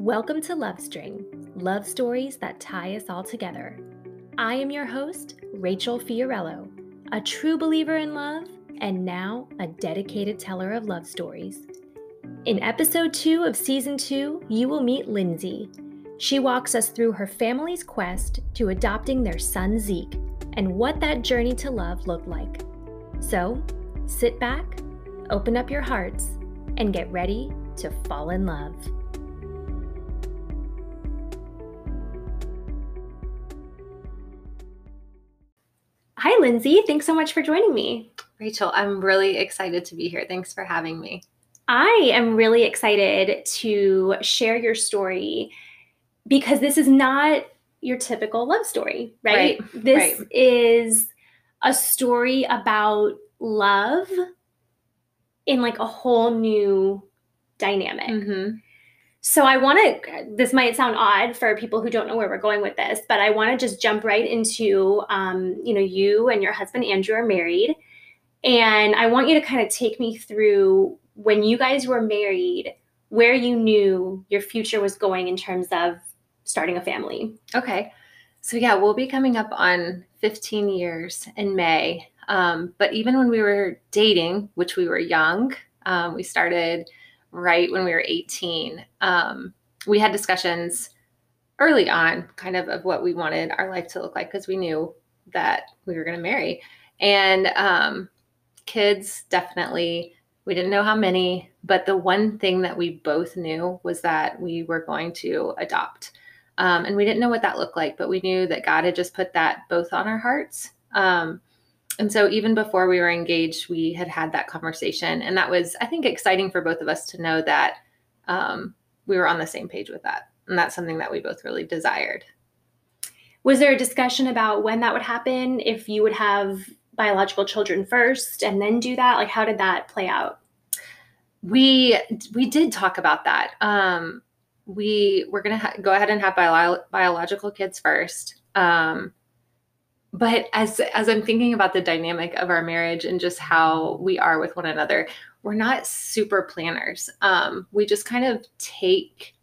Welcome to Love String, love stories that tie us all together. I am your host, Rachel Fiorello, a true believer in love and now a dedicated teller of love stories. In episode two of season two, you will meet Lindsay. She walks us through her family's quest to adopting their son Zeke and what that journey to love looked like. So, sit back, open up your hearts, and get ready to fall in love. Hi, Lindsay. Thanks so much for joining me. Rachel, I'm really excited to be here. Thanks for having me. I am really excited to share your story because this is not your typical love story, right? Right, This right. is a story about love in like a whole new dynamic. Mm-hmm. So I want to. This might sound odd for people who don't know where we're going with this, but I want to just jump right into, um, you know, you and your husband Andrew are married, and I want you to kind of take me through when you guys were married, where you knew your future was going in terms of starting a family. Okay. So, yeah, we'll be coming up on 15 years in May. Um, but even when we were dating, which we were young, um, we started right when we were 18. Um, we had discussions early on, kind of, of what we wanted our life to look like because we knew that we were going to marry. And um, kids, definitely, we didn't know how many, but the one thing that we both knew was that we were going to adopt. Um, and we didn't know what that looked like, but we knew that God had just put that both on our hearts. Um, and so even before we were engaged, we had had that conversation. And that was, I think, exciting for both of us to know that um, we were on the same page with that. And that's something that we both really desired. Was there a discussion about when that would happen? If you would have biological children first and then do that? Like, how did that play out? We we did talk about that. Um, we we're gonna ha- go ahead and have bio- biological kids first. Um, but as as I'm thinking about the dynamic of our marriage and just how we are with one another, we're not super planners. Um, we just kind of take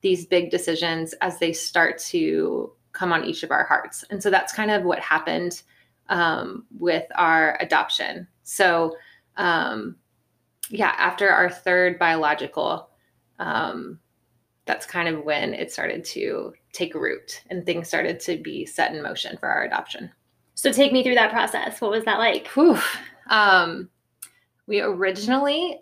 these big decisions as they start to come on each of our hearts, and so that's kind of what happened um, with our adoption. So. Um, yeah, after our third biological, um, that's kind of when it started to take root and things started to be set in motion for our adoption. So, take me through that process. What was that like? Whew. Um, we originally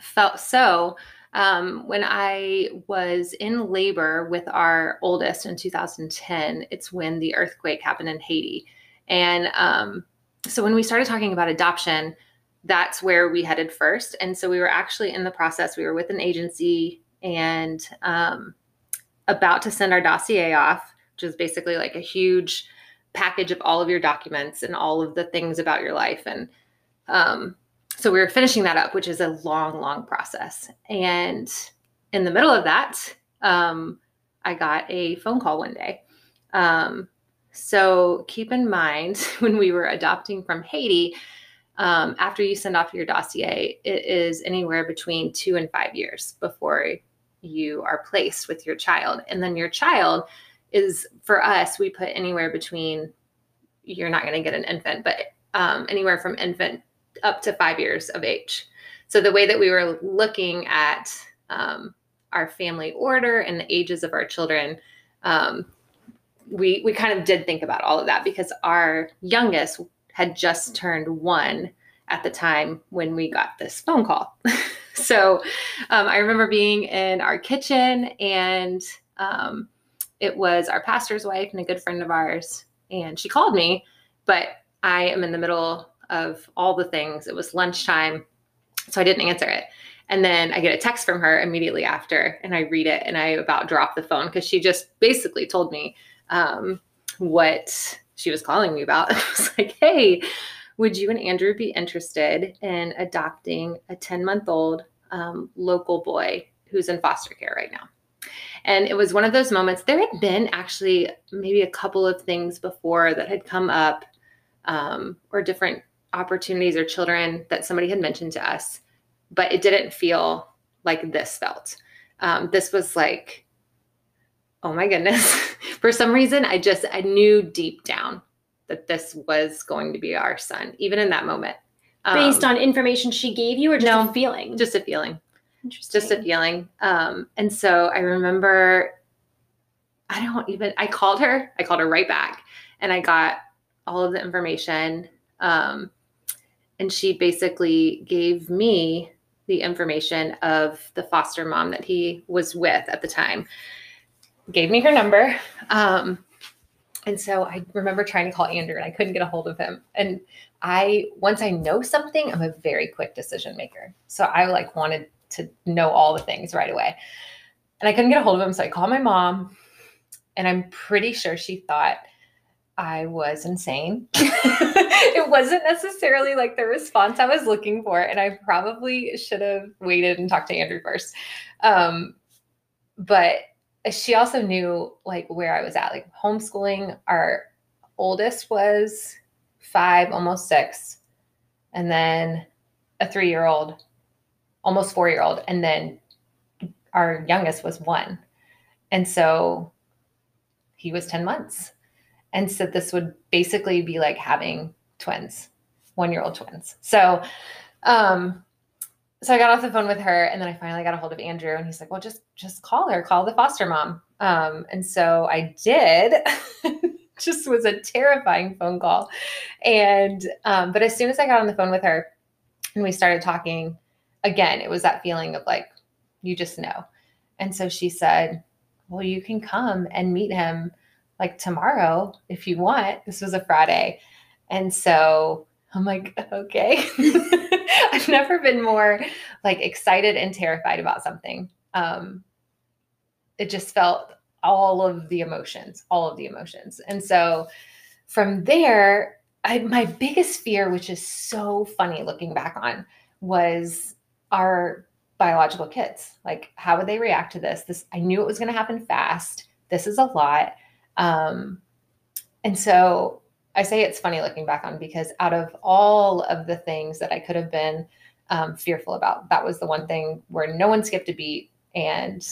felt so um, when I was in labor with our oldest in 2010. It's when the earthquake happened in Haiti. And um, so when we started talking about adoption, that's where we headed first. And so we were actually in the process, we were with an agency and um, about to send our dossier off, which is basically like a huge package of all of your documents and all of the things about your life. And um, so we were finishing that up, which is a long, long process. And in the middle of that, um, I got a phone call one day. Um, so keep in mind when we were adopting from Haiti, um, after you send off your dossier, it is anywhere between two and five years before you are placed with your child. And then your child is, for us, we put anywhere between, you're not going to get an infant, but um, anywhere from infant up to five years of age. So the way that we were looking at um, our family order and the ages of our children, um, we we kind of did think about all of that because our youngest had just turned one at the time when we got this phone call. so um, I remember being in our kitchen and um, it was our pastor's wife and a good friend of ours. And she called me, but I am in the middle of all the things. It was lunchtime, so I didn't answer it. And then I get a text from her immediately after, and I read it, and I about drop the phone because she just basically told me um, what she was calling me about. I was like, hey, would you and Andrew be interested in adopting a 10 month old um, local boy who's in foster care right now? And it was one of those moments. There had been actually maybe a couple of things before that had come up, um, or different opportunities or children that somebody had mentioned to us, but it didn't feel like this felt. Um, this was like oh my goodness. For some reason, I just I knew deep down that this was going to be our son, even in that moment. Based um, on information she gave you, or just no, a feeling? Just a feeling. Interesting. Just a feeling. Um, and so I remember, I don't even. I called her. I called her right back, and I got all of the information. Um, and she basically gave me the information of the foster mom that he was with at the time. Gave me her number. Um, and so I remember trying to call Andrew and I couldn't get a hold of him. And I, once I know something, I'm a very quick decision maker. So I like wanted to know all the things right away. And I couldn't get a hold of him. So I called my mom and I'm pretty sure she thought I was insane. it wasn't necessarily like the response I was looking for. And I probably should have waited and talked to Andrew first. Um, but she also knew like where I was at, like homeschooling. Our oldest was five, almost six, and then a three year old, almost four year old, and then our youngest was one. And so he was 10 months. And so this would basically be like having twins, one year old twins. So, um, so I got off the phone with her and then I finally got a hold of Andrew and he's like, well, just, just call her, call the foster mom. Um, and so I did, just was a terrifying phone call. And, um, but as soon as I got on the phone with her and we started talking again, it was that feeling of like, you just know. And so she said, well, you can come and meet him like tomorrow if you want. This was a Friday. And so I'm like, okay. I've never been more like excited and terrified about something. Um, it just felt all of the emotions, all of the emotions. And so from there, I, my biggest fear, which is so funny looking back on, was our biological kids. Like, how would they react to this? This I knew it was going to happen fast. This is a lot. Um, and so I say it's funny looking back on because out of all of the things that I could have been um, fearful about, that was the one thing where no one skipped a beat. And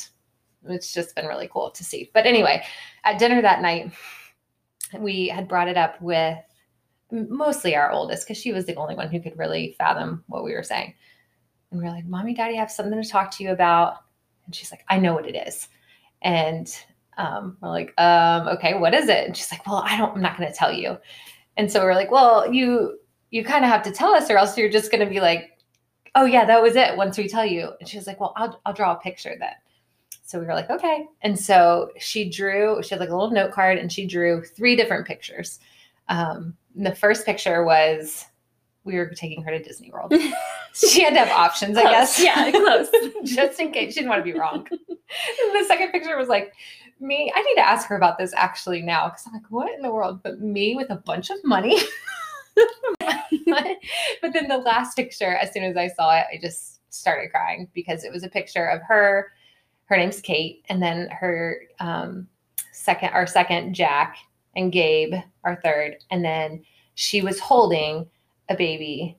it's just been really cool to see. But anyway, at dinner that night, we had brought it up with mostly our oldest because she was the only one who could really fathom what we were saying. And we are like, Mommy, Daddy, have something to talk to you about. And she's like, I know what it is. And um, we're like, um, okay, what is it? And she's like, well, I don't, I'm not going to tell you. And so we're like, well, you, you kind of have to tell us or else you're just going to be like, oh yeah, that was it once we tell you. And she was like, well, I'll, I'll draw a picture then. So we were like, okay. And so she drew, she had like a little note card and she drew three different pictures. Um, the first picture was we were taking her to Disney World. she had to have options, I guess. Yeah, close. Just in case she didn't want to be wrong. And the second picture was like me, I need to ask her about this actually now because I'm like, what in the world? But me with a bunch of money. but then the last picture, as soon as I saw it, I just started crying because it was a picture of her. Her name's Kate, and then her um, second, our second, Jack, and Gabe, our third, and then she was holding a baby,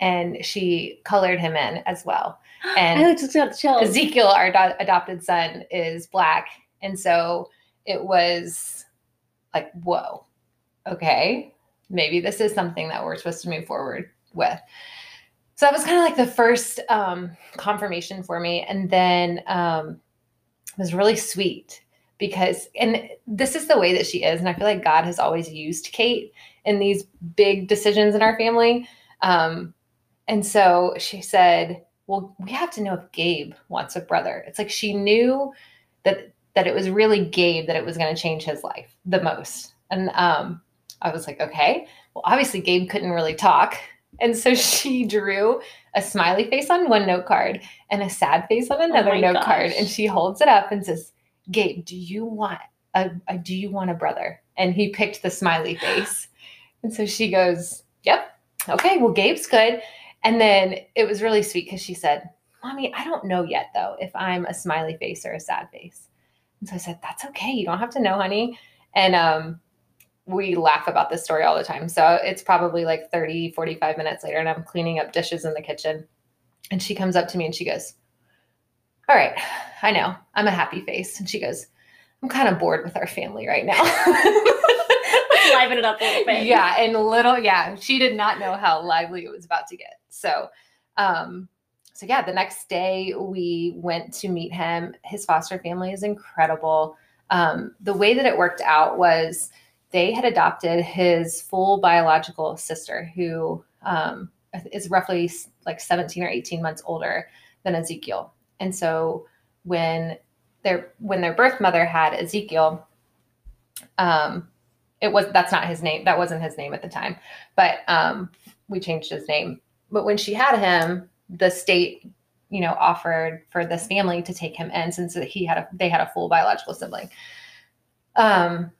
and she colored him in as well. And I just got chills. Ezekiel, our do- adopted son, is black, and so it was like, whoa, okay, maybe this is something that we're supposed to move forward with. So that was kind of like the first um, confirmation for me. And then um, it was really sweet because, and this is the way that she is. And I feel like God has always used Kate in these big decisions in our family. Um, and so she said, well, we have to know if Gabe wants a brother. It's like she knew that that it was really Gabe that it was going to change his life the most. And um, I was like, okay, well, obviously Gabe couldn't really talk. And so she drew a smiley face on one note card and a sad face on another oh note gosh. card. And she holds it up and says, Gabe, do you want a, a do you want a brother? And he picked the smiley face. And so she goes, Yep. Okay, well, Gabe's good. And then it was really sweet because she said, Mommy, I don't know yet though if I'm a smiley face or a sad face. And so I said, That's okay. You don't have to know, honey. And um, we laugh about this story all the time. So it's probably like 30, 45 minutes later, and I'm cleaning up dishes in the kitchen. And she comes up to me and she goes, All right, I know, I'm a happy face. And she goes, I'm kind of bored with our family right now. Liven it up a little bit. yeah, and little, yeah, she did not know how lively it was about to get. So, um, so yeah, the next day we went to meet him. His foster family is incredible. Um, the way that it worked out was they had adopted his full biological sister, who um, is roughly like 17 or 18 months older than Ezekiel. And so when their when their birth mother had Ezekiel, um, it was that's not his name. That wasn't his name at the time, but um, we changed his name. But when she had him, the state, you know, offered for this family to take him in since he had a they had a full biological sibling. Um,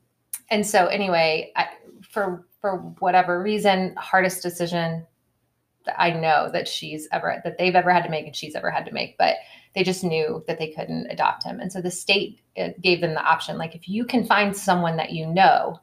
and so anyway, I, for for whatever reason, hardest decision that I know that she's ever that they've ever had to make and she's ever had to make, but they just knew that they couldn't adopt him. And so the state uh, gave them the option like if you can find someone that you know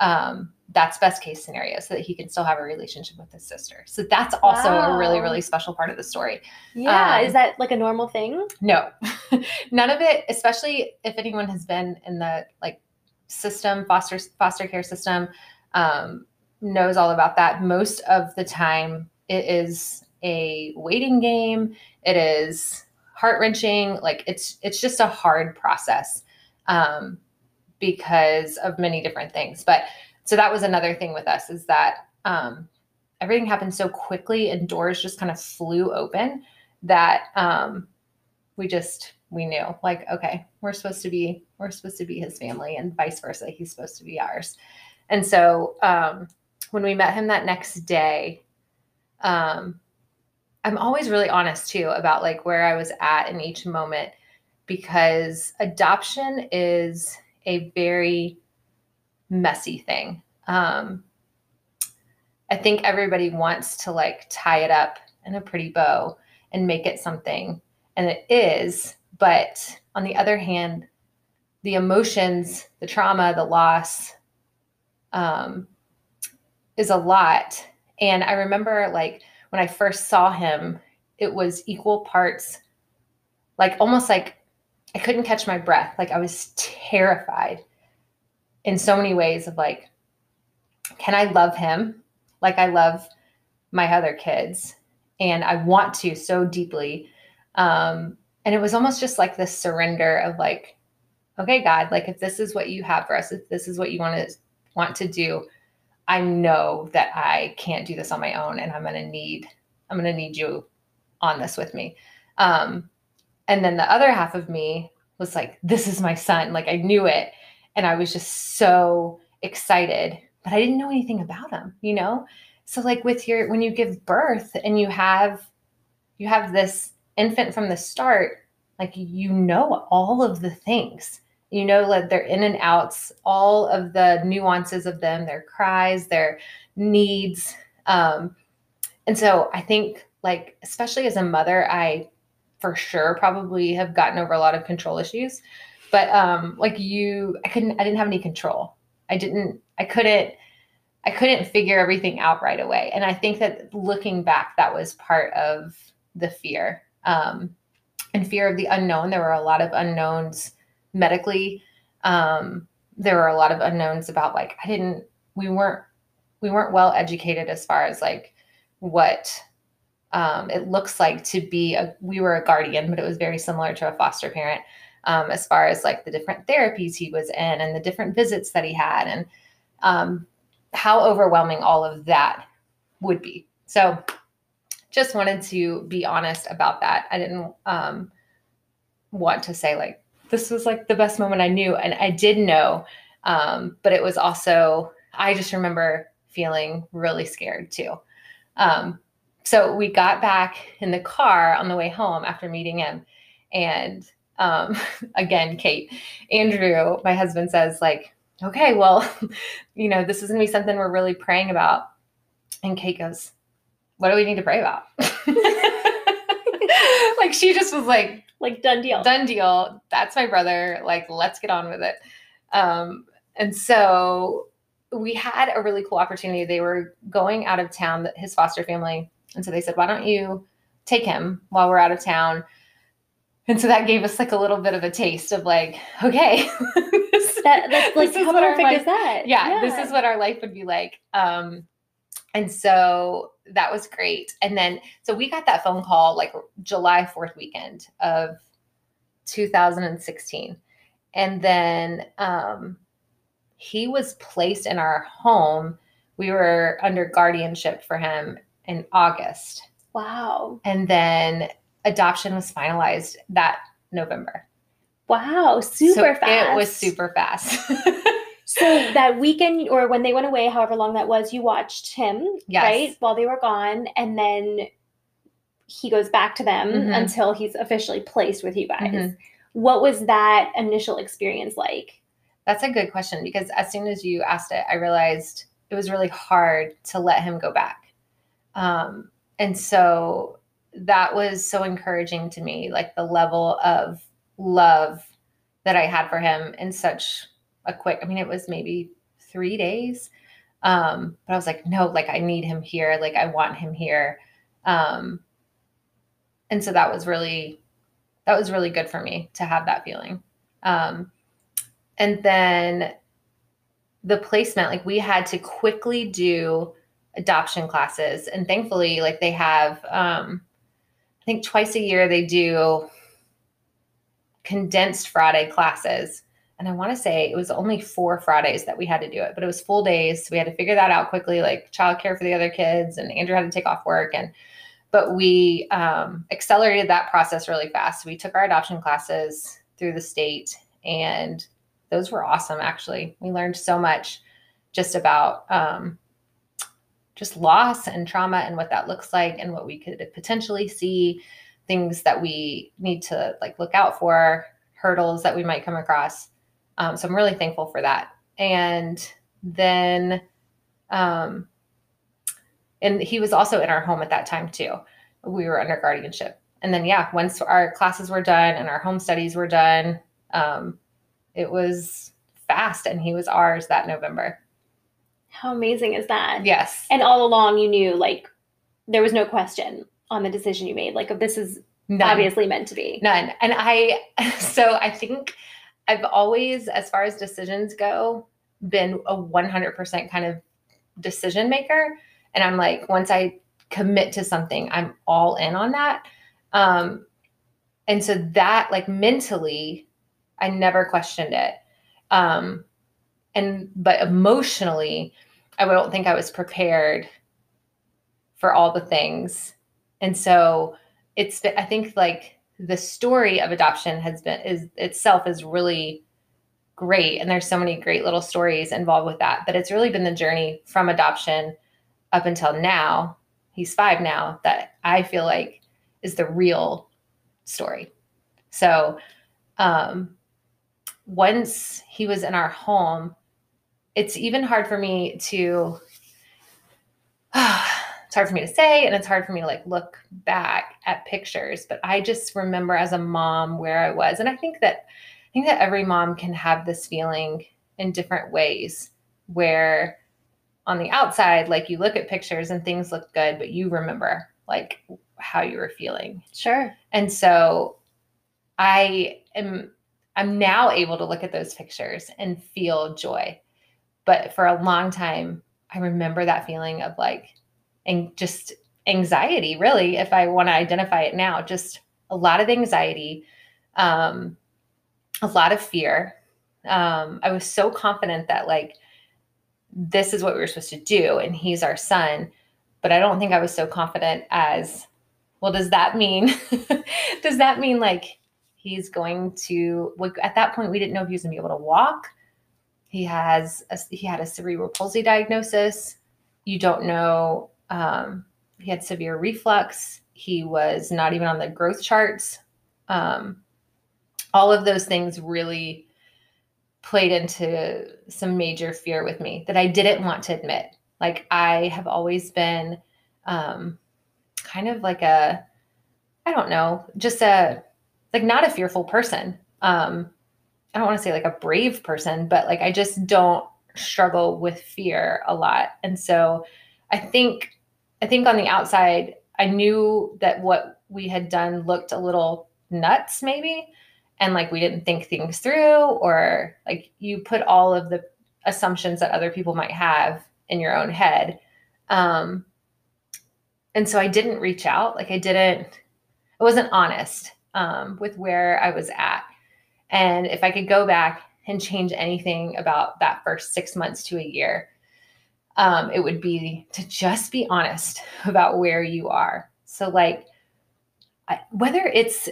um, that's best case scenario so that he can still have a relationship with his sister. So that's also wow. a really, really special part of the story. Yeah. Um, is that like a normal thing? No, none of it, especially if anyone has been in the like system, foster, foster care system, um, knows all about that. Most of the time it is a waiting game. It is heart wrenching. Like it's, it's just a hard process. Um, because of many different things. But so that was another thing with us is that um, everything happened so quickly and doors just kind of flew open that um, we just we knew like okay we're supposed to be we're supposed to be his family and vice versa he's supposed to be ours. And so um, when we met him that next day um, i'm always really honest too about like where i was at in each moment because adoption is a very messy thing. Um, I think everybody wants to like tie it up in a pretty bow and make it something, and it is. But on the other hand, the emotions, the trauma, the loss um, is a lot. And I remember like when I first saw him, it was equal parts, like almost like I couldn't catch my breath. Like I was terrified in so many ways of like, can I love him like I love my other kids? And I want to so deeply. Um, and it was almost just like this surrender of like, okay, God, like if this is what you have for us, if this is what you want to want to do, I know that I can't do this on my own, and I'm gonna need I'm gonna need you on this with me. Um, and then the other half of me was like, this is my son. Like I knew it. And I was just so excited, but I didn't know anything about them, you know? So like with your when you give birth and you have you have this infant from the start, like you know all of the things. You know like their in and outs, all of the nuances of them, their cries, their needs. Um, and so I think like especially as a mother, I for sure probably have gotten over a lot of control issues. But um like you I couldn't I didn't have any control. I didn't I couldn't I couldn't figure everything out right away. And I think that looking back that was part of the fear. Um and fear of the unknown. There were a lot of unknowns medically. Um there were a lot of unknowns about like I didn't we weren't we weren't well educated as far as like what um, it looks like to be a we were a guardian but it was very similar to a foster parent um, as far as like the different therapies he was in and the different visits that he had and um, how overwhelming all of that would be. So just wanted to be honest about that. I didn't um, want to say like this was like the best moment i knew and i did know um, but it was also i just remember feeling really scared too. Um, so we got back in the car on the way home after meeting him and um, again kate andrew my husband says like okay well you know this is going to be something we're really praying about. And kate goes what do we need to pray about? Like she just was like like done deal. done deal. That's my brother. Like let's get on with it. Um, and so we had a really cool opportunity. They were going out of town his foster family. And so they said, why don't you take him while we're out of town? And so that gave us like a little bit of a taste of like, okay, that, that's like how perfect life, is that? Yeah, yeah, this is what our life would be like. Um, and so that was great. And then so we got that phone call like July 4th weekend of 2016. And then um, he was placed in our home. We were under guardianship for him in August. Wow. And then adoption was finalized that November. Wow, super so fast. It was super fast. so that weekend or when they went away, however long that was, you watched him, yes. right? While they were gone. And then he goes back to them mm-hmm. until he's officially placed with you guys. Mm-hmm. What was that initial experience like? That's a good question because as soon as you asked it, I realized it was really hard to let him go back. Um, and so that was so encouraging to me, like the level of love that I had for him in such a quick, I mean, it was maybe three days. Um, but I was like, no, like I need him here. Like I want him here. Um, and so that was really, that was really good for me to have that feeling. Um, and then the placement, like we had to quickly do adoption classes. And thankfully, like they have, um, think twice a year they do condensed Friday classes. And I want to say it was only four Fridays that we had to do it, but it was full days. So we had to figure that out quickly, like childcare for the other kids, and Andrew had to take off work. And but we um, accelerated that process really fast. We took our adoption classes through the state, and those were awesome. Actually, we learned so much just about um, just loss and trauma and what that looks like and what we could potentially see things that we need to like look out for hurdles that we might come across. Um, so i'm really thankful for that. And then um, and he was also in our home at that time too. We were under guardianship. And then yeah once our classes were done and our home studies were done um, it was fast and he was ours that november how amazing is that? Yes. And all along you knew like there was no question on the decision you made. Like this is None. obviously meant to be. None. And I so I think I've always, as far as decisions go, been a 100% kind of decision maker. And I'm like, once I commit to something, I'm all in on that. Um, and so that, like, mentally, I never questioned it. Um, and, but emotionally, I don't think I was prepared for all the things. And so it's I think like the story of adoption has been is itself is really great and there's so many great little stories involved with that but it's really been the journey from adoption up until now he's 5 now that I feel like is the real story. So um once he was in our home it's even hard for me to it's hard for me to say and it's hard for me to like look back at pictures but i just remember as a mom where i was. And i think that i think that every mom can have this feeling in different ways where on the outside like you look at pictures and things look good but you remember like how you were feeling. Sure. And so i am i'm now able to look at those pictures and feel joy but for a long time, I remember that feeling of like, and just anxiety, really, if I want to identify it now, just a lot of anxiety, um, a lot of fear. Um, I was so confident that like this is what we were supposed to do, and he's our son. But I don't think I was so confident as well. Does that mean? does that mean like he's going to? Like, at that point, we didn't know if he was going to be able to walk. He has a, he had a cerebral palsy diagnosis. You don't know. Um, he had severe reflux. He was not even on the growth charts. Um, all of those things really played into some major fear with me that I didn't want to admit. Like I have always been um, kind of like a, I don't know, just a like not a fearful person. Um, I don't want to say like a brave person, but like I just don't struggle with fear a lot. And so I think I think on the outside I knew that what we had done looked a little nuts maybe and like we didn't think things through or like you put all of the assumptions that other people might have in your own head. Um and so i didn't reach out. Like i didn't i wasn't honest um, with where i was at and if i could go back and change anything about that first six months to a year um, it would be to just be honest about where you are. So like I, whether it's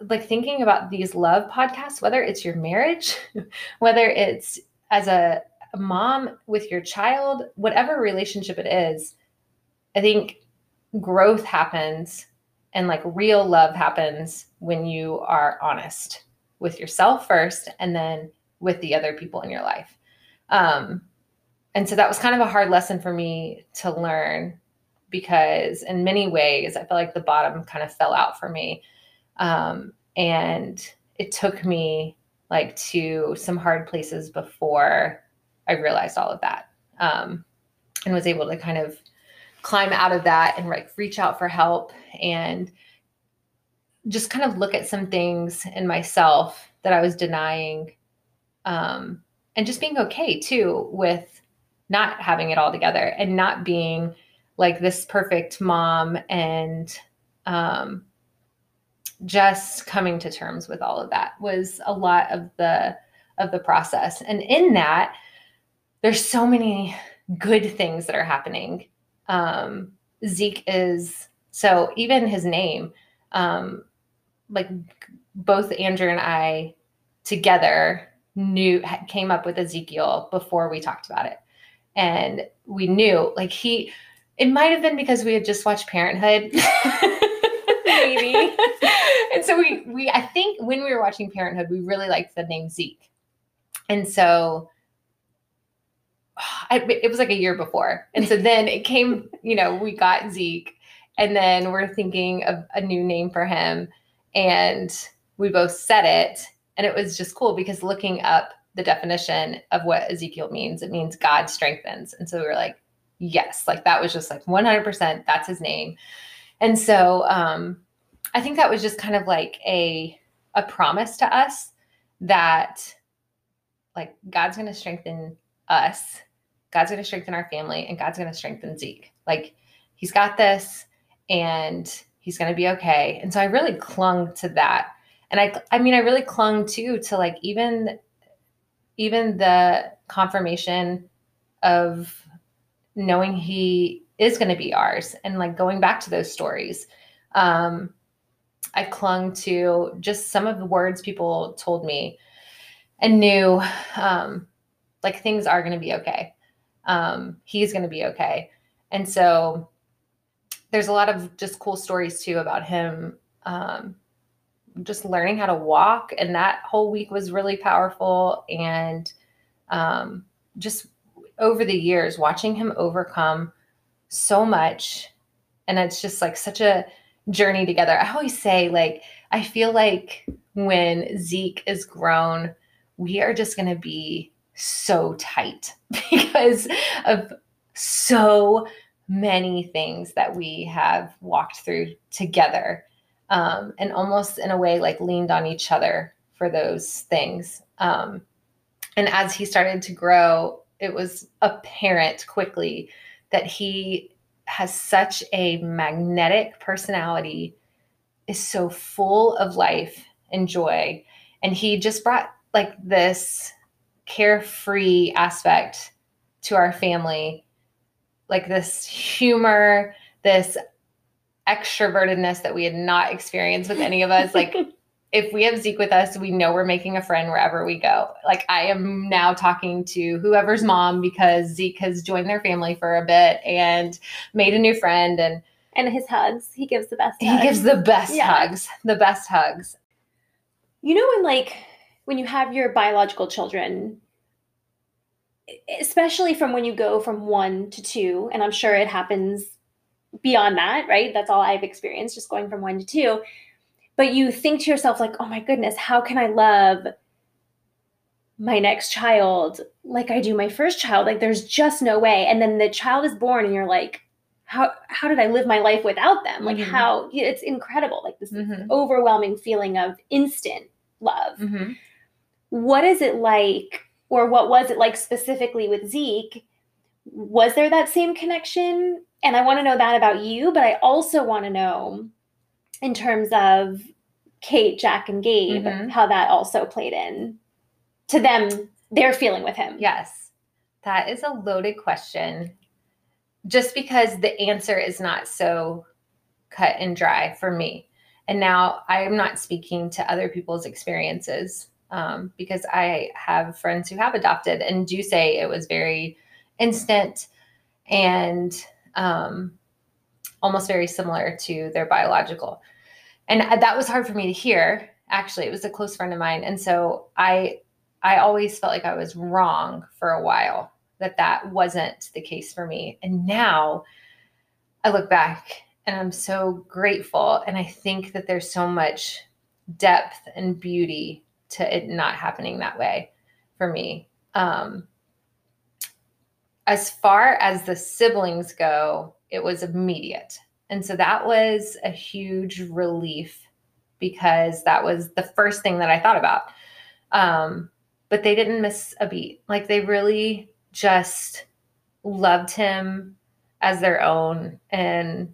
like thinking about these love podcasts, whether it's your marriage, whether it's as a, a mom with your child, whatever relationship it is, I think growth happens and like real love happens when you are honest with yourself first and then with the other people in your life. Um, and so that was kind of a hard lesson for me to learn because in many ways I feel like the bottom kind of fell out for me. Um, and it took me like to some hard places before I realized all of that. Um, and was able to kind of climb out of that and like reach out for help and just kind of look at some things in myself that I was denying um, and just being okay too with not having it all together and not being like this perfect mom and um, just coming to terms with all of that was a lot of the of the process. And in that there's so many good things that are happening. Um, zeke is so even his name um, like both andrew and i together knew came up with ezekiel before we talked about it. And we knew like he it might have been because we had just watched parenthood. Maybe. And so we we I think when we were watching Parenthood, we really liked the name Zeke, and so I, it was like a year before, and so then it came. You know, we got Zeke, and then we're thinking of a new name for him, and we both said it, and it was just cool because looking up the definition of what Ezekiel means, it means God strengthens, and so we were like, yes, like that was just like 100%. That's his name, and so um, I think that was just kind of like a a promise to us that like God's going to strengthen us. God's going to strengthen our family and God's going to strengthen Zeke. Like he's got this and he's going to be okay. And so I really clung to that. And I I mean I really clung too to like even even the confirmation of knowing he is going to be ours and like going back to those stories um I clung to just some of the words people told me and knew um, like things are going to be okay. Um, he's going to be okay. And so there's a lot of just cool stories too about him um, just learning how to walk. And that whole week was really powerful. And um, just over the years, watching him overcome so much. And it's just like such a journey together. I always say, like, I feel like when Zeke is grown, we are just going to be so tight because of so many things that we have walked through together um, and almost in a way like leaned on each other for those things. Um, and as he started to grow, it was apparent quickly that he has such a magnetic personality, is so full of life and joy. And he just brought like this carefree aspect to our family, like this humor, this extrovertedness that we had not experienced with any of us. Like if we have Zeke with us, we know we're making a friend wherever we go. Like I am now talking to whoever's mom because Zeke has joined their family for a bit and made a new friend and and his hugs. He gives the best. He hugs. gives the best yeah. hugs. The best hugs. You know when like when you have your biological children especially from when you go from 1 to 2 and I'm sure it happens beyond that, right? That's all I've experienced just going from 1 to 2 but you think to yourself like oh my goodness how can i love my next child like i do my first child like there's just no way and then the child is born and you're like how how did I live my life without them? Like Mhm. how it's incredible. Like this Mhm. overwhelming feeling of instant love. Mm-hmm. What is it like, or what was it like specifically with Zeke? Was there that same connection? And I want to know that about you, but I also want to know in terms of Kate, Jack, and Gabe, Mhm. how that also played in to them, their feeling with him. Yes, that is a loaded question. Just because the answer is not so cut and dry for me. And now I'm not speaking to other people's experiences um, because I have friends who have adopted and do say it was very instant and um, almost very similar to their biological. And that was hard for me to hear. Actually, it was a close friend of mine, and so I I always felt like I was wrong for a while that that wasn't the case for me. And now I look back and I'm so grateful. And I think that there's so much depth and beauty to it not happening that way for me. Um, as far as the siblings go, it was immediate. And so that was a huge relief because that was the first thing that I thought about. Um, but they didn't miss a beat. Like they really just loved him as their own and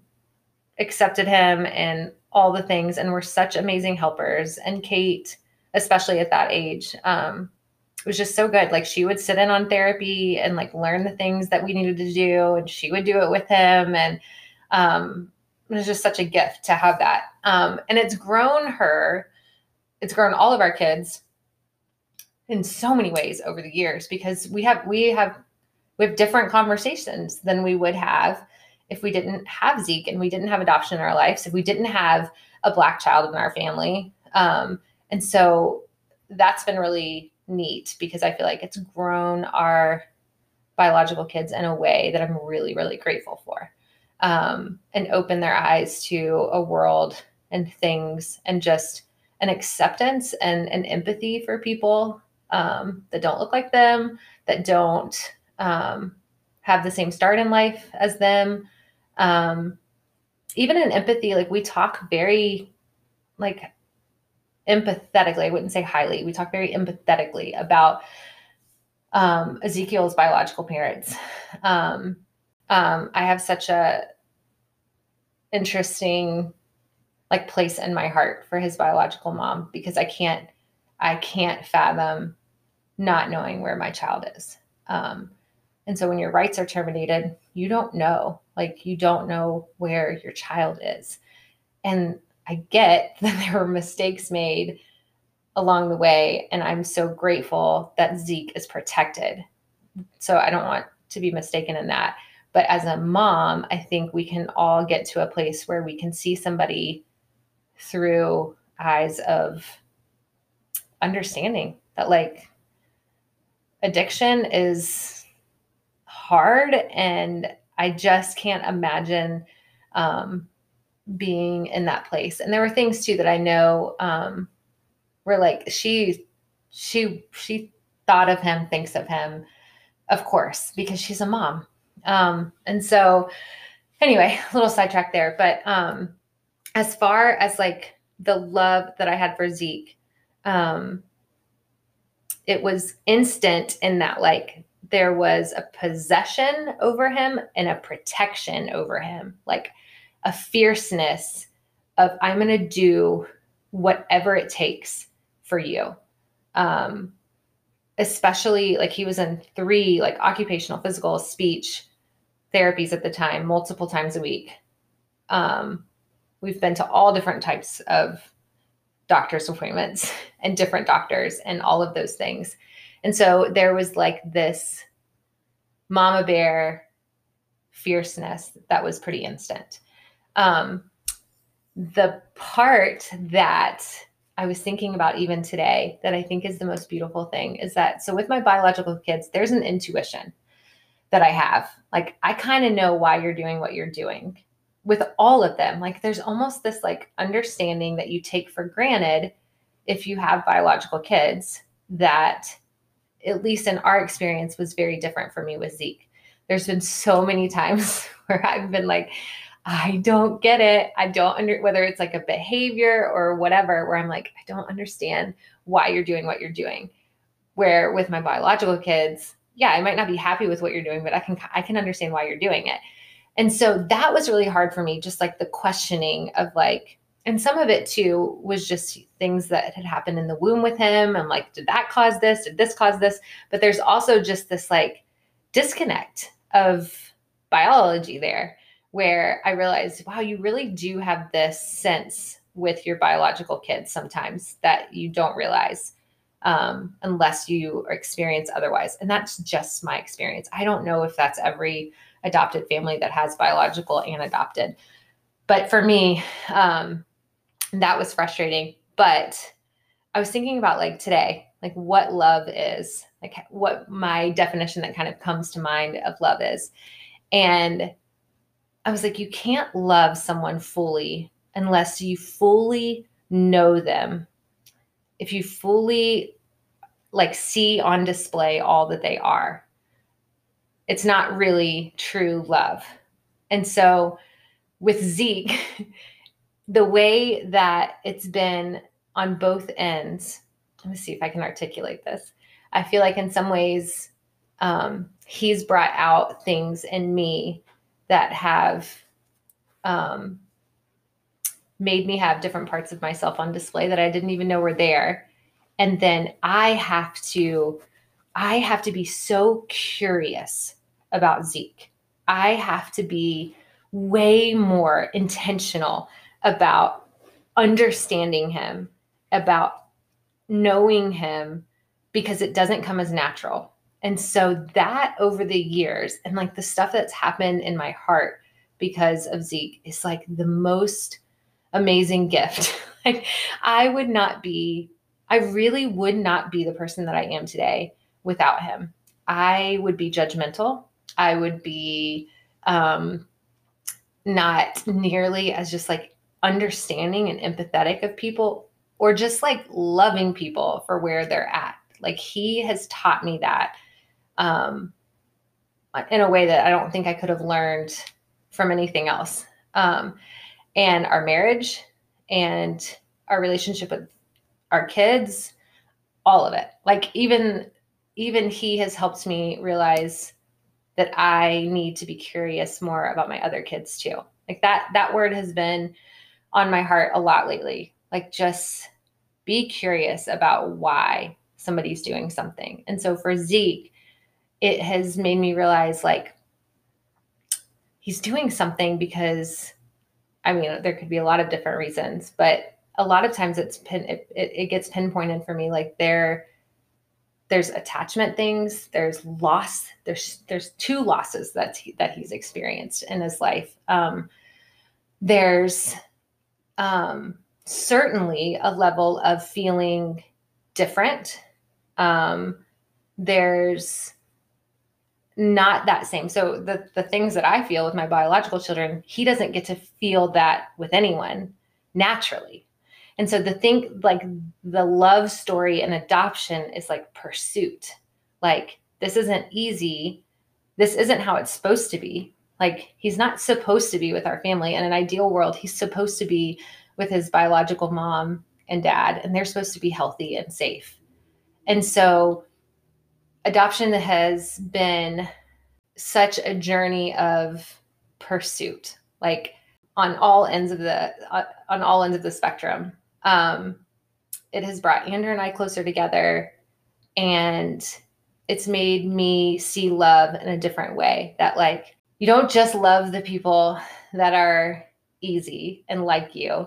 accepted him and all the things and were such amazing helpers. And Kate, especially at that age, um, it was just so good. Like she would sit in on therapy and like learn the things that we needed to do, and she would do it with him. And um, it was just such a gift to have that. Um, and it's grown her, it's grown all of our kids in so many ways over the years because we have we have we have different conversations than we would have if we didn't have Zeke and we didn't have adoption in our lives, if we didn't have a black child in our family. Um, and so that's been really neat because I feel like it's grown our biological kids in a way that I'm really, really grateful for. Um, and open their eyes to a world and things and just an acceptance and an empathy for people um, that don't look like them, that don't um, have the same start in life as them. Um, even in empathy, like we talk very, like empathetically. I wouldn't say highly. We talk very empathetically about um, Ezekiel's biological parents. Um, um, I have such a interesting like place in my heart for his biological mom because I can't I can't fathom not knowing where my child is. Um, and so when your rights are terminated, you don't know, like you don't know where your child is. And I get that there were mistakes made along the way, and I'm so grateful that Zeke is protected. So I don't want to be mistaken in that. But as a mom, I think we can all get to a place where we can see somebody through eyes of understanding that like addiction is hard and i just can't imagine um, being in that place. And there were things too that i know um, were like she she she thought of him thinks of him of course because she's a mom. Um, and so anyway a little sidetrack there but um, as far as like the love that i had for zeke um, it was instant in that like there was a possession over him and a protection over him. Like a fierceness of i'm going to do whatever it takes for you um especially like he was in three like occupational physical speech therapies at the time multiple times a week um we've been to all different types of doctor's appointments and different doctors and all of those things. And so there was like this mama bear fierceness that was pretty instant. Um, the part that I was thinking about even today that I think is the most beautiful thing is that so with my biological kids, there's an intuition that I have. Like I kind of know why you're doing what you're doing with all of them like there's almost this like understanding that you take for granted if you have biological kids that at least in our experience was very different for me with zeke there's been so many times where I've been like, I don't get it. I don't under whether it's like a behavior or whatever, where I'm like, I don't understand why you're doing what you're doing. Where with my biological kids, yeah, I might not be happy with what you're doing, but I can I can understand why you're doing it. And so that was really hard for me, just like the questioning of like, and some of it too was just things that had happened in the womb with him. I'm like, did that cause this? Did this cause this? But there's also just this like disconnect of biology there where I realized, wow, you really do have this sense with your biological kids sometimes that you don't realize um, unless you experience otherwise. And that's just my experience. I don't know if that's every adopted family that has biological and adopted. But for me, um, that was frustrating. But I was thinking about like today, like what love is, like what my definition that kind of comes to mind of love is. And I was like, you can't love someone fully unless you fully know them. If you fully like see on display all that they are, it's not really true love. And so with Zeke, the way that it's been on both ends, let me see if I can articulate this. I feel like in some ways, um, he's brought out things in me that have um, made me have different parts of myself on display that I didn't even know were there. And then I have to, I have to be so curious about Zeke. I have to be way more intentional about understanding him, about knowing him, because it doesn't come as natural. And so that over the years and like the stuff that's happened in my heart because of Zeke is like the most amazing gift. like I would not be I really would not be the person that I am today without him. I would be judgmental. I would be um not nearly as just like understanding and empathetic of people or just like loving people for where they're at. Like he has taught me that um, in a way that I don't think I could have learned from anything else. Um, and our marriage and our relationship with our kids, all of it. Like even even he has helped me realize that I need to be curious more about my other kids too. Like that that word has been on my heart a lot lately. Like just be curious about why somebody's doing something. And so for Zeke, it has made me realize like he's doing something because I mean there could be a lot of different reasons, but a lot of times it's pin it, it, it gets pinpointed for me like there there's attachment things there's loss there's there's two losses that he, that he's experienced in his life. Um, there's um, certainly a level of feeling different. Um, there's not that same. So the the things that I feel with my biological children, he doesn't get to feel that with anyone naturally. And so the thing like the love story and adoption is like pursuit. Like this isn't easy. This isn't how it's supposed to be. Like he's not supposed to be with our family. In an ideal world, he's supposed to be with his biological mom and dad and they're supposed to be healthy and safe. And so adoption has been such a journey of pursuit, like on all ends of the uh, on all ends of the spectrum. Um, it has brought Andrew and I closer together, and it's made me see love in a different way. That like you don't just love the people that are easy and like you.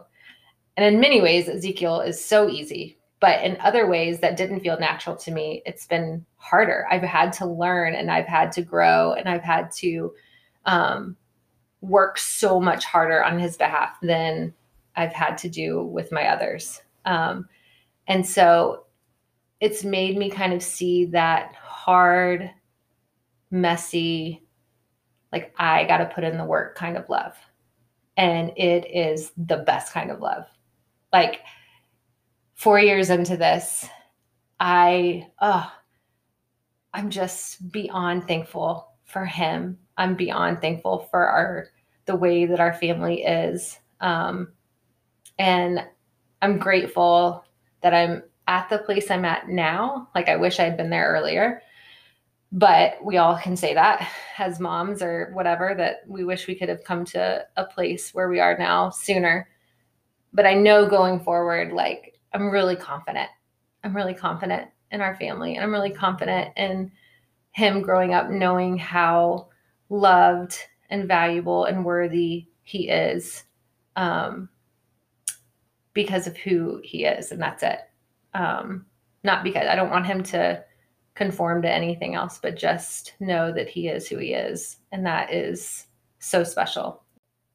And in many ways, Ezekiel is so easy but in other ways that didn't feel natural to me it's been harder. I've had to learn and i've had to grow and i've had to um, work so much harder on his behalf than i've had to do with my others. Um, and so it's made me kind of see that hard messy like i got to put in the work kind of love. And it is the best kind of love. Like four years into this, I, oh, I'm just beyond thankful for him. I'm beyond thankful for our the way that our family is. Um, and I'm grateful that I'm at the place I'm at now. Like I wish I had been there earlier. But we all can say that as moms or whatever, that we wish we could have come to a place where we are now sooner. But I know going forward, like I'm really confident. I'm really confident in our family. And I'm really confident in him growing up knowing how loved and valuable and worthy he is um, because of who he is. And that's it. Um, not because I don't want him to conform to anything else, but just know that he is who he is. And that is so special.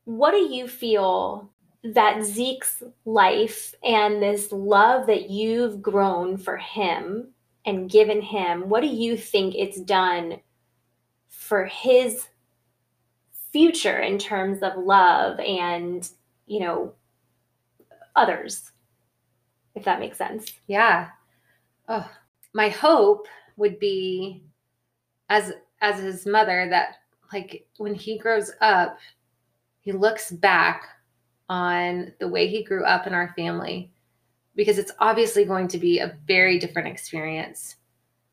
What do you feel that Zeke's life and this love that you've grown for him and given him, what do you think it's done for his future in terms of love and, you know, others? If that makes sense. Yeah. Oh, my hope would be as as his mother that like when he grows up, he looks back on the way he grew up in our family because it's obviously going to be a very different experience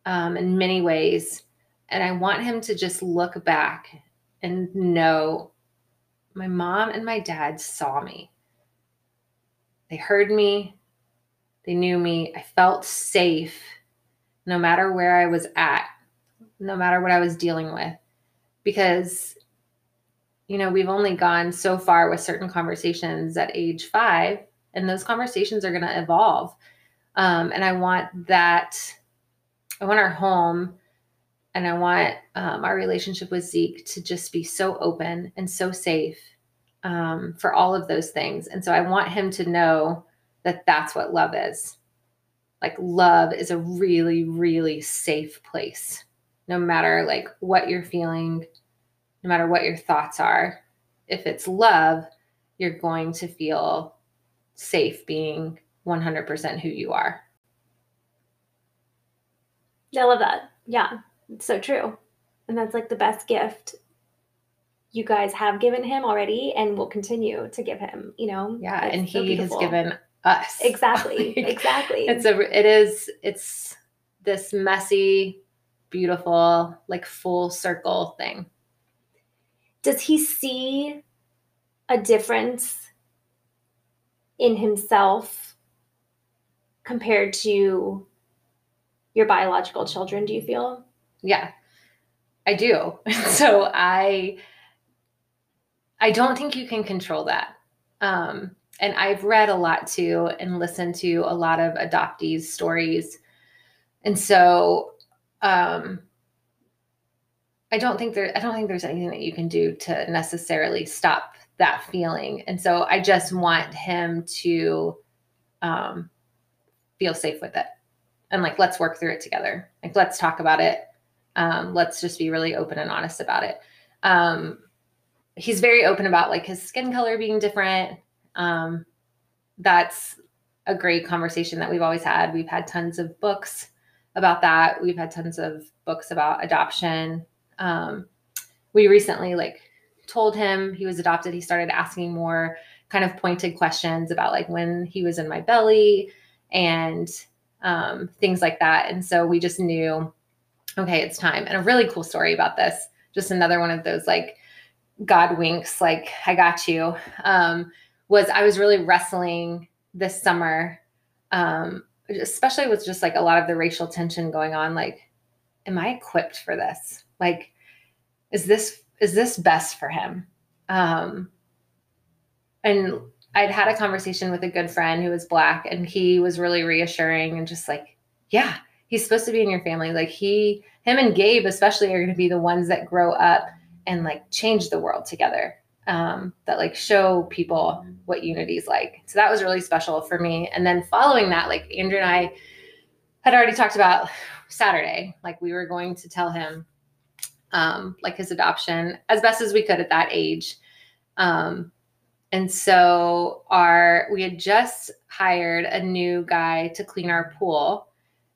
um, in many ways. And I want him to just look back and know my mom and my dad saw me. They heard me, they knew me. I felt safe no matter where I was at, no matter what I was dealing with. Because you know, we've only gone so far with certain conversations at age five, and those conversations are going to evolve. Um, and I want that, I want our home and I want um, our relationship with Zeke to just be so open and so safe um, for all of those things. And so I want him to know that that's what love is. Like, love is a really, really safe place, no matter like what you're feeling, no matter what your thoughts are. If it's love, you're going to feel safe being 100% who you are. I love that. Yeah, it's so true. And that's like the best gift you guys have given him already and will continue to give him, you know? Yeah, and so he beautiful. has given us. Exactly. like, exactly. It's a it is it's this messy, beautiful, like full circle thing does he see a difference in himself compared to your biological children do you feel? Yeah i do. So i i don't think you can control that. Um and i've read a lot too and listened to a lot of adoptees stories. And so um I don't think there I don't think there's anything that you can do to necessarily stop that feeling. And so I just want him to um, feel safe with it. And like let's work through it together. Like let's talk about it. Um, let's just be really open and honest about it. Um, he's very open about like his skin color being different. Um, that's a great conversation that we've always had. We've had tons of books about that. We've had tons of books about adoption um, we recently like told him he was adopted. He started asking more kind of pointed questions about like when he was in my belly and um, things like that. And so we just knew, okay, it's time. And a really cool story about this, just another one of those like God winks, like I got you. Um, was I was really wrestling this summer, um, especially with just like a lot of the racial tension going on. Like, am I equipped for this? Like is this is this best for him? Um and i'd had a conversation with a good friend who was black and he was really reassuring and just like yeah he's supposed to be in your family. Like he him and gabe especially are going to be the ones that grow up and like change the world together um, that like show people what unity is like. So that was really special for me. And then following that like andrew and i had already talked about saturday. Like we were going to tell him um, like his adoption as best as we could at that age. Um, and so our we had just hired a new guy to clean our pool.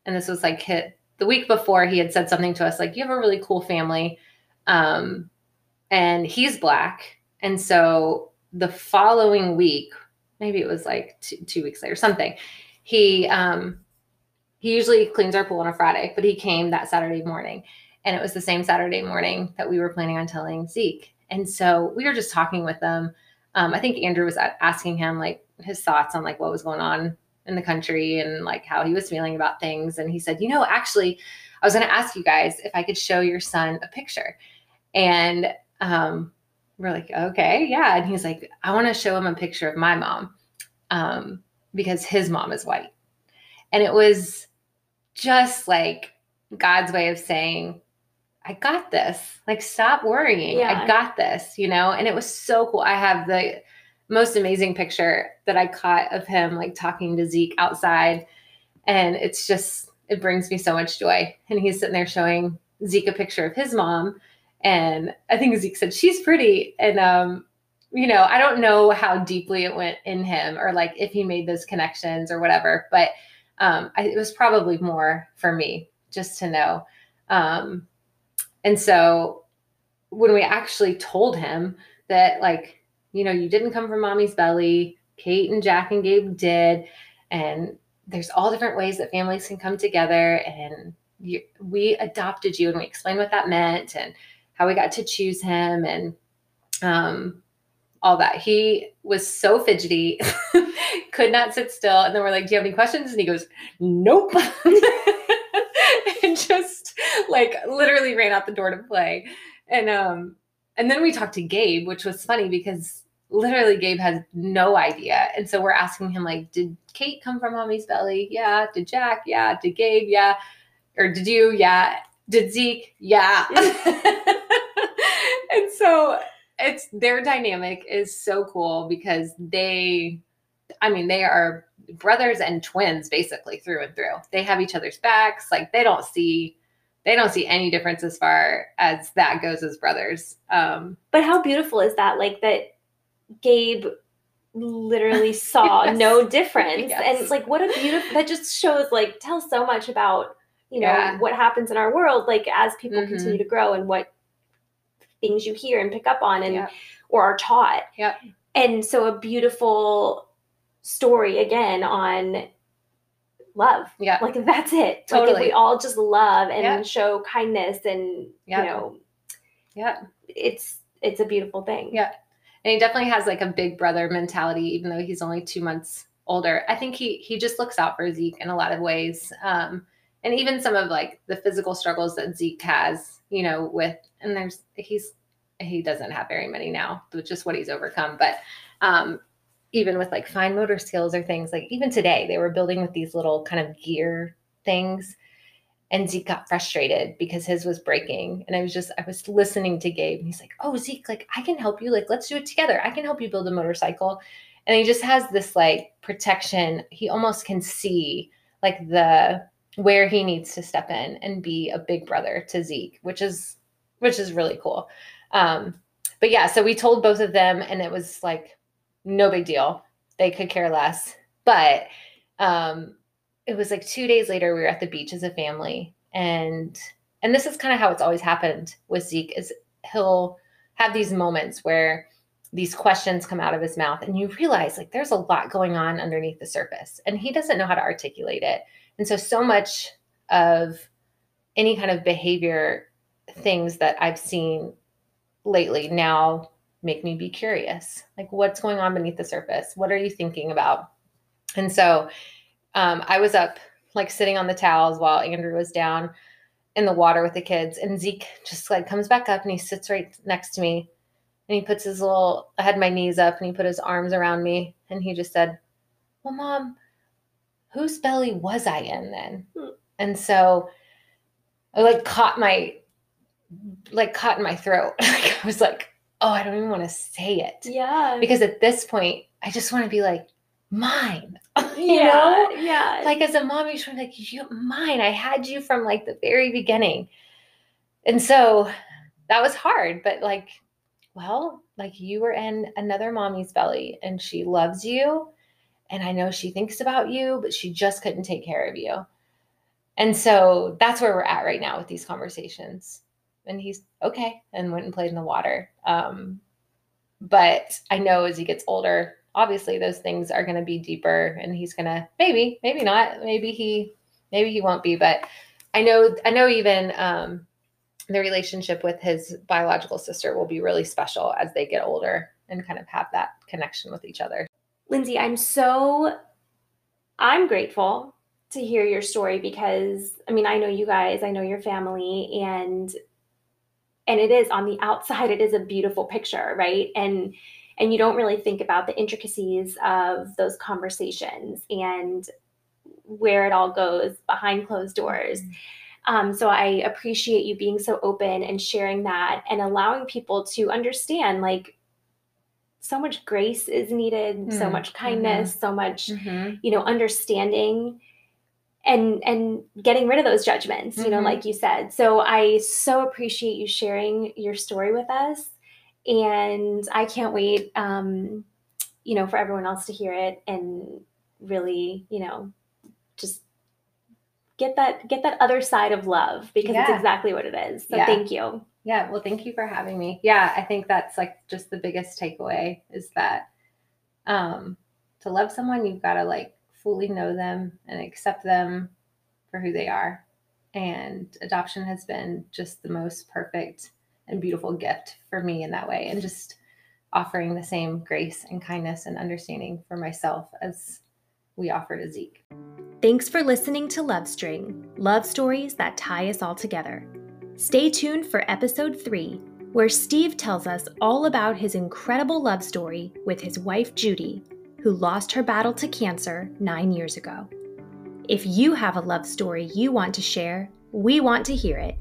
And this was like hit the week before he had said something to us like, You have a really cool family. Um, and he's black. And so the following week, maybe it was like two, two weeks later, something, he um, he usually cleans our pool on a Friday, but he came that Saturday morning. And it was the same Saturday morning that we were planning on telling Zeke. And so we were just talking with them. Um, I think Andrew was asking him like his thoughts on like what was going on in the country and like how he was feeling about things. And he said, you know, actually, I was going to ask you guys if I could show your son a picture. And um, we're like, okay, yeah. And he's like, I want to show him a picture of my mom um, because his mom is white. And it was just like God's way of saying, I got this. Like, stop worrying. Yeah. I got this, you know? And it was so cool. I have the most amazing picture that I caught of him like talking to Zeke outside. And it's just, it brings me so much joy. And he's sitting there showing Zeke a picture of his mom. And I think Zeke said, she's pretty. And, um, you know, I don't know how deeply it went in him or like if he made those connections or whatever, but um, I, it was probably more for me just to know. Um, and so when we actually told him that, like, you know, you didn't come from mommy's belly, Kate and Jack and Gabe did, and there's all different ways that families can come together, and you, we adopted you, and we explained what that meant and how we got to choose him, and um, all that. He was so fidgety, could not sit still. And then we're like, Do you have any questions? And he goes, Nope. just like literally ran out the door to play. And um, and then we talked to Gabe, which was funny because literally Gabe has no idea. And so we're asking him, like, did Kate come from mommy's belly? Yeah. Did Jack? Yeah. Did Gabe? Yeah. Or did you? Yeah. Did Zeke? Yeah. and so it's their dynamic is so cool because they I mean, they are brothers and twins basically through and through. They have each other's backs. Like they don't see they don't see any difference as far as that goes as brothers. Um But how beautiful is that? Like that Gabe literally saw yes. no difference. Yes. And it's like what a beautiful that just shows like tells so much about, you know, yeah. what happens in our world like as people mm-hmm. continue to grow and what things you hear and pick up on and yep. or are taught. Yeah. And so a beautiful story again on love. Yeah. Like that's it. Totally. Like we all just love and yeah. show kindness and yeah. you know Yeah. It's it's a beautiful thing. Yeah. And he definitely has like a big brother mentality, even though he's only two months older. I think he he just looks out for Zeke in a lot of ways. Um, and even some of like the physical struggles that Zeke has, you know, with and there's he's he doesn't have very many now, which is what he's overcome. But um, even with like fine motor skills or things like even today, they were building with these little kind of gear things. And Zeke got frustrated because his was breaking. And I was just, I was listening to Gabe and he's like, Oh, Zeke, like I can help you. Like, let's do it together. I can help you build a motorcycle. And he just has this like protection. He almost can see like the where he needs to step in and be a big brother to Zeke, which is which is really cool. Um, but yeah, so we told both of them, and it was like no big deal. They could care less. But um, it was like two days later, we were at the beach as a family, and and this is kind of how it's always happened with Zeke is he'll have these moments where these questions come out of his mouth and you realize like there's a lot going on underneath the surface and he doesn't know how to articulate it and so so much of any kind of behavior things that I've seen lately now make me be curious. Like, what's going on beneath the surface? What are you thinking about? And so um, I was up, like sitting on the towels while Andrew was down in the water with the kids. And Zeke just like comes back up and he sits right next to me and he puts his little, I had my knees up and he put his arms around me and he just said, Well, mom, whose belly was I in then? Hmm. And so I like caught my like caught in my throat. I was like, oh, I don't even want to say it. Yeah. Because at this point, I just want to be like, mine. you yeah, know? Yeah. Like as a mom, you're trying like, you mine. I had you from like the very beginning. And so that was hard, but like, well, like you were in another mommy's belly and she loves you. And I know she thinks about you, but she just couldn't take care of you. And so that's where we're at right now with these conversations. And he's okay and went and played in the water. Um, but I know as he gets older, obviously those things are going to be deeper and he's going to maybe, maybe not, maybe he, maybe he won't be, but I know, I know even, um, the relationship with his biological sister will be really special as they get older and kind of have that connection with each other. Lindsay, I'm so I'm grateful to hear your story because I mean, I know you guys, I know your family and and it is on the outside it is a beautiful picture, right? And and you don't really think about the intricacies of those conversations and where it all goes behind closed doors. Mm-hmm. Um, so I appreciate you being so open and sharing that and allowing people to understand like so much grace is needed, mm. so much kindness, mm-hmm. so much, mm-hmm. you know, understanding and and getting rid of those judgments, you know, mm-hmm. like you said. So I so appreciate you sharing your story with us. And I can't wait um, you know, for everyone else to hear it and really, you know, just get that get that other side of love because yeah. it's exactly what it is. So yeah. thank you. Yeah, well, thank you for having me. Yeah, I think that's like just the biggest takeaway is that um to love someone, you've got to like fully know them and accept them for who they are. And adoption has been just the most perfect and beautiful gift for me in that way. And just offering the same grace and kindness and understanding for myself as we offer to Zeke. Thanks for listening to Love String, love stories that tie us all together. Stay tuned for episode 3, where Steve tells us all about his incredible love story with his wife Judy, who lost her battle to cancer nine years ago. If you have a love story you want to share, we want to hear it.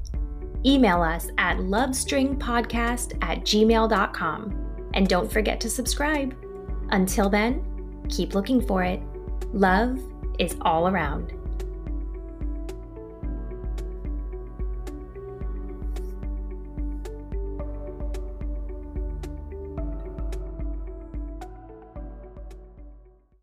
Email us at lovestringpodcast at gmail.com. And don't forget to subscribe. Until then, keep looking for it. Love is all around.